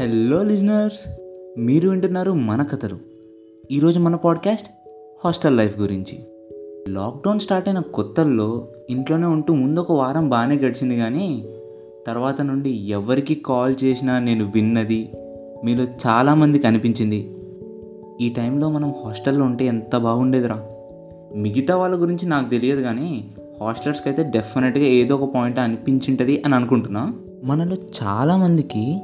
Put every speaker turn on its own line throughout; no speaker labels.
Hello listeners మీరు వింటున్నారు మన కథలు. ఈరోజు మన పాడ్కాస్ట్ హాస్టల్ లైఫ్ గురించి. లాక్డౌన్ స్టార్ట్ అయిన కొత్తల్లో ఇంట్లోనే ఉంటూ ముందు ఒక వారం బాగానే గడిచింది కానీ తర్వాత నుండి ఎవరికి కాల్ చేసినా నేను విన్నది మీలో చాలామంది కనిపించింది ఈ టైంలో మనం హాస్టల్లో ఉంటే ఎంత బాగుండేదిరా. మిగతా వాళ్ళ గురించి నాకు తెలియదు కానీ హాస్టల్స్కి అయితే డెఫినెట్గా ఏదో ఒక పాయింట్ అనిపించింటుంది అని అనుకుంటున్నా. మనలో చాలామందికి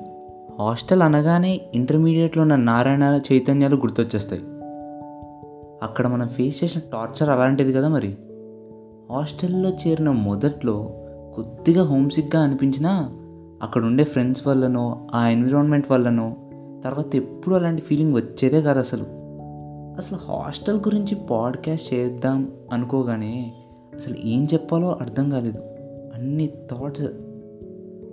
హాస్టల్ అనగానే ఇంటర్మీడియట్లో ఉన్న నారాయణ చైతన్యాలు గుర్తొచ్చేస్తాయి. అక్కడ మనం ఫేస్ చేసిన టార్చర్ అలాంటిది కదా మరి? హాస్టల్లో చేరిన మొదట్లో కొద్దిగా హోమ్సిక్గా అనిపించినా అక్కడ ఉండే ఫ్రెండ్స్ వల్లనో ఆ ఎన్విరాన్మెంట్ వల్లనో తర్వాత ఎప్పుడు అలాంటి ఫీలింగ్ వచ్చేదే కాదు అసలు. అసలు హాస్టల్ గురించి పాడ్కాస్ట్ చేద్దాం అనుకోగానే అసలు ఏం చెప్పాలో అర్థం కాలేదు. అన్ని థాట్స్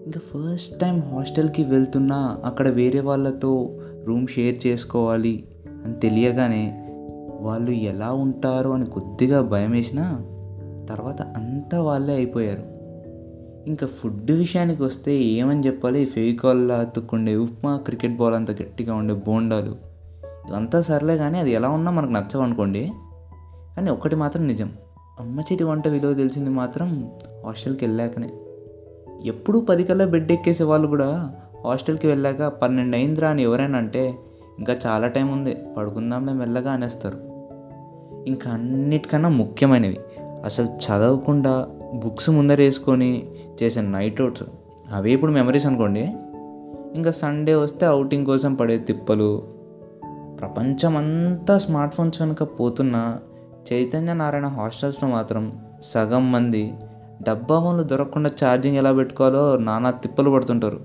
ఇంకా ఫస్ట్ టైం హాస్టల్కి వెళ్తున్నా అక్కడ వేరే వాళ్ళతో రూమ్ షేర్ చేసుకోవాలి అని తెలియగానే వాళ్ళు ఎలా ఉంటారో అని కొద్దిగా భయం వేసినా తర్వాత అంతా వాళ్ళే అయిపోయారు. ఇంకా ఫుడ్ విషయానికి వస్తే ఏమని చెప్పాలి? ఫెవికాల్లో అతుక్కుండే ఉప్మా క్రికెట్ బాల్ అంత గట్టిగా ఉండే బోండాలు. ఇవంతా సర్లే కానీ అది ఎలా ఉన్నా మనకు నచ్చవనుకోండి కానీ ఒక్కటి మాత్రం నిజం. అమ్మ చేతి వంట విలువ తెలిసింది మాత్రం హాస్టల్కి వెళ్ళాకనే. ఎప్పుడూ పది కల్లా బెడ్ ఎక్కేసే వాళ్ళు కూడా హాస్టల్కి వెళ్ళాక పన్నెండు అయిందిరా అని ఎవరైనా అంటే ఇంకా చాలా టైం ఉంది పడుకుందాంలే మెల్లగా అనేస్తారు. ఇంకా అన్నిటికన్నా ముఖ్యమైనవి అసలు చదవకుండా బుక్స్ ముందర వేసుకొని చేసే నైట్ అవుట్స్ అవే ఇప్పుడు మెమరీస్ అనుకోండి. ఇంకా సండే వస్తే అవుటింగ్ కోసం పడే తిప్పలు ప్రపంచమంతా స్మార్ట్ ఫోన్స్ వెనుక పోతున్న చైతన్య నారాయణ హాస్టల్స్లో మాత్రం సగం మంది డబ్బా వాళ్ళు దొరకకుండా ఛార్జింగ్ ఎలా పెట్టుకోవాలో నానా తిప్పలు పడుతుంటారు.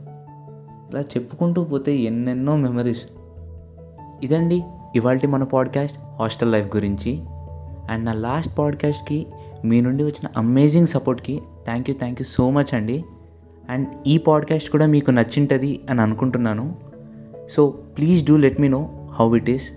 ఇలా చెప్పుకుంటూ పోతే ఎన్నెన్నో మెమరీస్. ఇదండి ఇవాళ మన పాడ్కాస్ట్ హాస్టల్ లైఫ్ గురించి. అండ్ నా లాస్ట్ పాడ్కాస్ట్కి మీ నుండి వచ్చిన amazing సపోర్ట్కి thank you thank you so much అండి. అండ్ ఈ పాడ్కాస్ట్ కూడా మీకు నచ్చింటుంది అని అనుకుంటున్నాను. So please do let me know how it is.